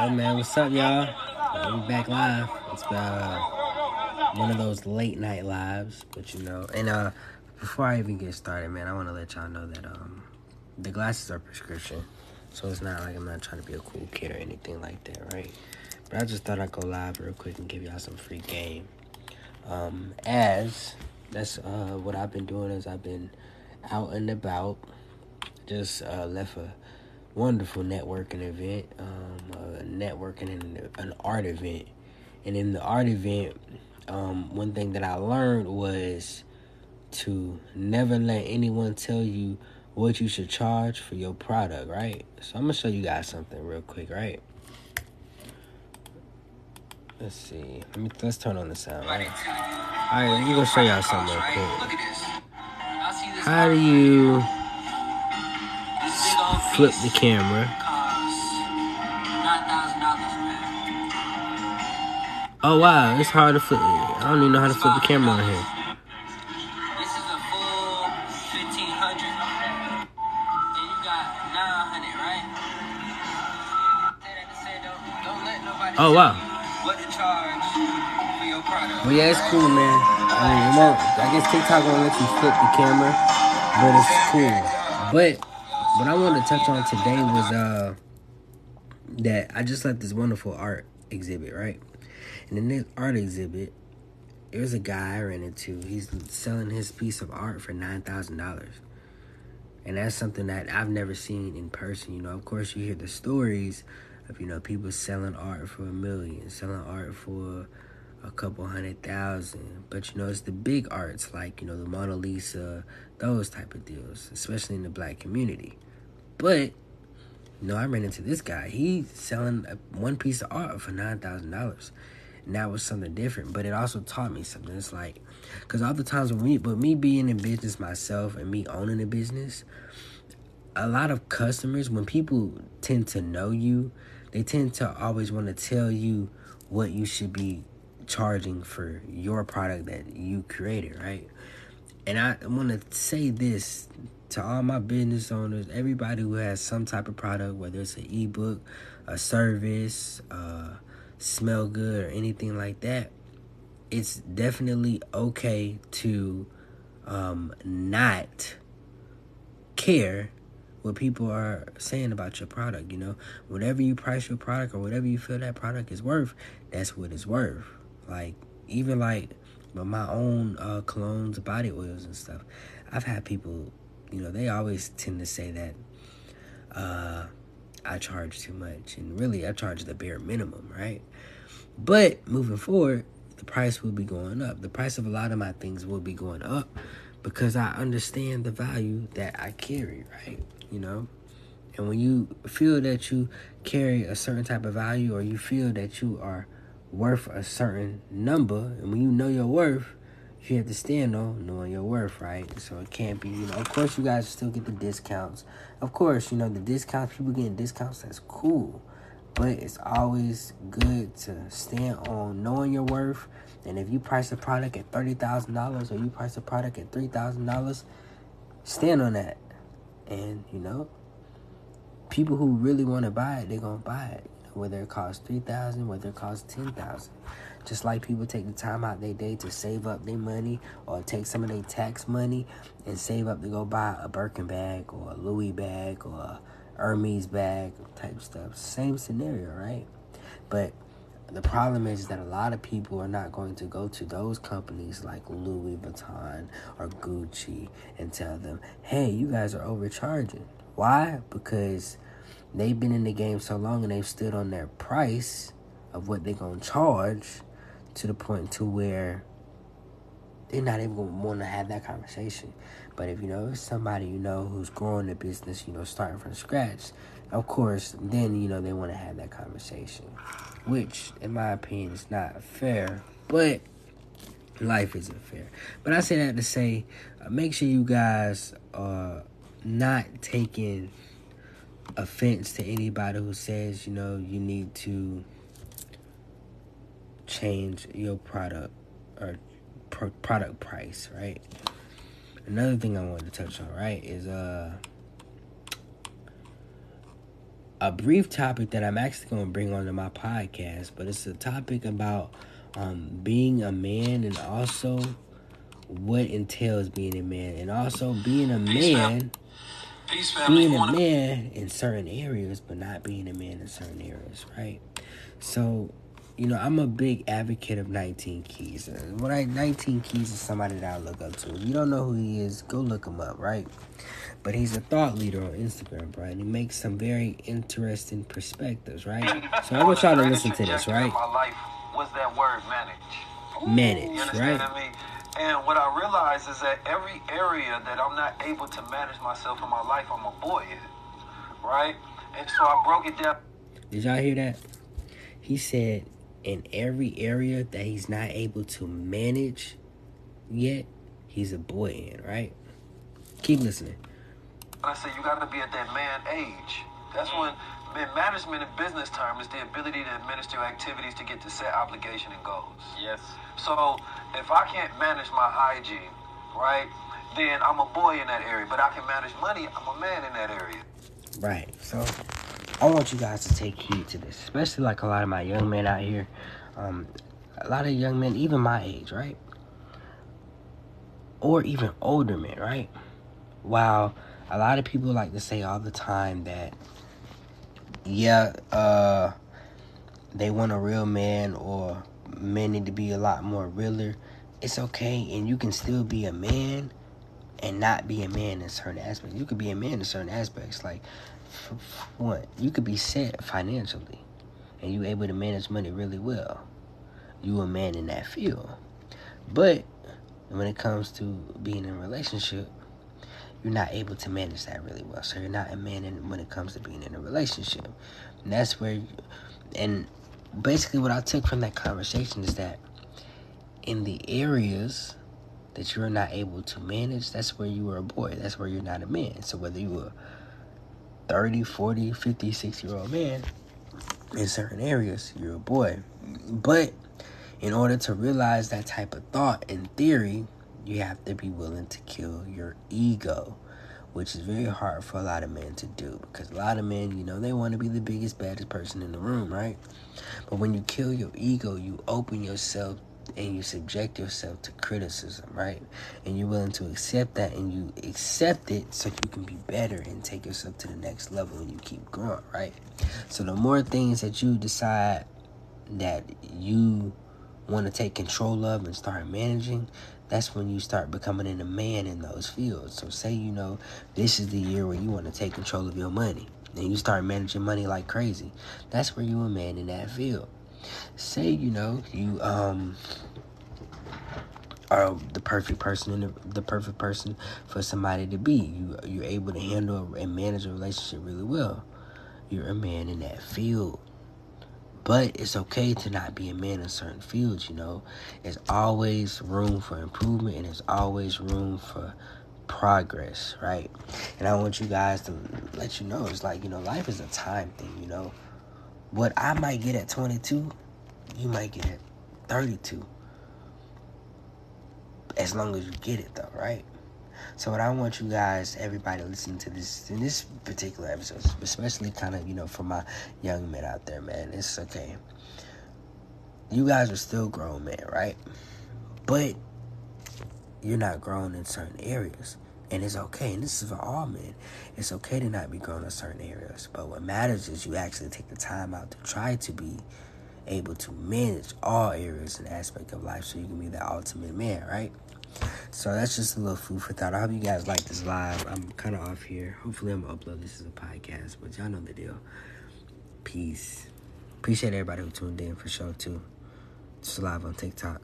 Yo, man, what's up, y'all? We back live. It's uh, one of those late night lives, but you know. And uh, before I even get started, man, I want to let y'all know that um, the glasses are prescription, so it's not like I'm not trying to be a cool kid or anything like that, right? But I just thought I'd go live real quick and give y'all some free game. Um, as that's uh what I've been doing is I've been out and about. Just uh, left a wonderful networking event, um, uh, networking and an art event. And in the art event, um, one thing that I learned was to never let anyone tell you what you should charge for your product, right? So I'm gonna show you guys something real quick, right? Let's see. Let me let's turn on the sound. Right? All right, let me go show y'all something real quick. How do you flip the camera? Oh wow, it's hard to flip. I don't even know how to flip the camera on here. This is a full 1500 and you got 900, right? Say that to say don't, don't let nobody Oh wow. you what to charge for your product. Well, yeah, it's cool, man. I mean, it won't. I guess TikTok won't let you flip the camera, but it's cool. But what I wanted to touch on today was uh that I just left this wonderful art exhibit, right? And in this art exhibit, there's a guy I ran into. He's selling his piece of art for nine thousand dollars. And that's something that I've never seen in person. You know, of course you hear the stories of, you know, people selling art for a million, selling art for a couple hundred thousand. But you know, it's the big arts like, you know, the Mona Lisa, those type of deals, especially in the black community. But you know, I ran into this guy. He's selling a, one piece of art for nine thousand dollars, and that was something different. But it also taught me something. It's like, because all the times when me, but me being in business myself and me owning a business, a lot of customers, when people tend to know you, they tend to always want to tell you what you should be charging for your product that you created, right? And I want to say this to all my business owners, everybody who has some type of product, whether it's an ebook, a service, uh, smell good, or anything like that, it's definitely okay to um, not care what people are saying about your product. You know, whatever you price your product or whatever you feel that product is worth, that's what it's worth. Like even like my own uh, colognes, body oils and stuff, I've had people, you know, they always tend to say that uh, I charge too much, and really I charge the bare minimum, right? But moving forward, the price will be going up. The price of a lot of my things will be going up because I understand the value that I carry, right? You know? And when you feel that you carry a certain type of value or you feel that you are worth a certain number, and when you know your worth, you have to stand on knowing your worth, right? So it can't be, you know, of course you guys still get the discounts. Of course, you know, the discounts, people getting discounts, that's cool. But it's always good to stand on knowing your worth. And if you price a product at thirty thousand dollars or you price a product at three thousand dollars, stand on that. And you know, people who really want to buy it, they're gonna buy it. Whether it costs three thousand, whether it costs ten thousand. Just like people take the time out their day to save up their money or take some of their tax money and save up to go buy a Birkin bag or a Louis bag or a Hermes bag type stuff. Same scenario, right? But the problem is that a lot of people are not going to go to those companies like Louis Vuitton or Gucci and tell them, hey, you guys are overcharging. Why? Because they've been in the game so long and they've stood on their price of what they're going to charge to the point to where they're not even going to want to have that conversation. But if you know somebody you know who's growing the business, you know, starting from scratch, of course, then you know they want to have that conversation, which, in my opinion, is not fair. But life isn't fair. But I say that to say, uh, make sure you guys are not taking offense to anybody who says you know you need to change your product or pro- product price, right? Another thing I wanted to touch on, right, is uh a brief topic that I'm actually going to bring onto my podcast, but it's a topic about um, being a man and also what entails being a man, and also being a man. Being a man in certain areas, but not being a man in certain areas, right? So, you know, I'm a big advocate of 19 Keys. Uh, when I 19 Keys is somebody that I look up to. If you don't know who he is, go look him up, right? But he's a thought leader on Instagram, right? And he makes some very interesting perspectives, right? So I want y'all to listen to this, right? My life was that word manage. Manage, right? What I mean? And what I realize is that every area that I'm not able to manage myself in my life, I'm a boy in. Right? And so I broke it down. Did y'all hear that? He said in every area that he's not able to manage yet, he's a boy in, right? Keep listening. I said you got to be at that man age. That's when man, management in business term is the ability to administer activities to get to set obligation and goals. Yes. So if I can't manage my hygiene, right, then I'm a boy in that area. But I can manage money. I'm a man in that area. Right. So I want you guys to take heed to this, especially like a lot of my young men out here. Um, a lot of young men, even my age, right? Or even older men, right? While a lot of people like to say all the time that, yeah, uh, they want a real man or men need to be a lot more realer. It's okay, and you can still be a man and not be a man in certain aspects. You could be a man in certain aspects. Like, what? You could be set financially, and you able to manage money really well. You a man in that field. But when it comes to being in a relationship, you're not able to manage that really well. So you're not a man in, when it comes to being in a relationship. And that's where, you, and basically what I took from that conversation is that in the areas that you're not able to manage, that's where you were a boy. That's where you're not a man. So whether you were 30, 40, 50, 60 year old man, in certain areas, you're a boy. But in order to realize that type of thought in theory, you have to be willing to kill your ego, which is very hard for a lot of men to do because a lot of men, you know, they want to be the biggest, baddest person in the room, right? But when you kill your ego, you open yourself and you subject yourself to criticism, right? And you're willing to accept that and you accept it so you can be better and take yourself to the next level and you keep growing, right? So the more things that you decide that you want to take control of and start managing, that's when you start becoming a man in those fields. So say you know this is the year where you want to take control of your money and you start managing money like crazy. That's where you're a man in that field. Say you know you um are the perfect person and the, the perfect person for somebody to be. You you're able to handle and manage a relationship really well. You're a man in that field. But it's okay to not be a man in certain fields, you know. There's always room for improvement and there's always room for progress, right? And I want you guys to let you know it's like, you know, life is a time thing, you know. What I might get at 22, you might get at 32. As long as you get it, though, right? So what I want you guys, everybody listening to this in this particular episode, especially kind of you know for my young men out there, man, it's okay. You guys are still grown men, right? But you're not grown in certain areas, and it's okay. And this is for all men. It's okay to not be grown in certain areas, but what matters is you actually take the time out to try to be able to manage all areas and aspect of life, so you can be the ultimate man, right? So that's just a little food for thought. I hope you guys like this live. I'm kind of off here. Hopefully, I'm gonna upload this as a podcast, but y'all know the deal. Peace. Appreciate everybody who tuned in for sure too. Just live on TikTok.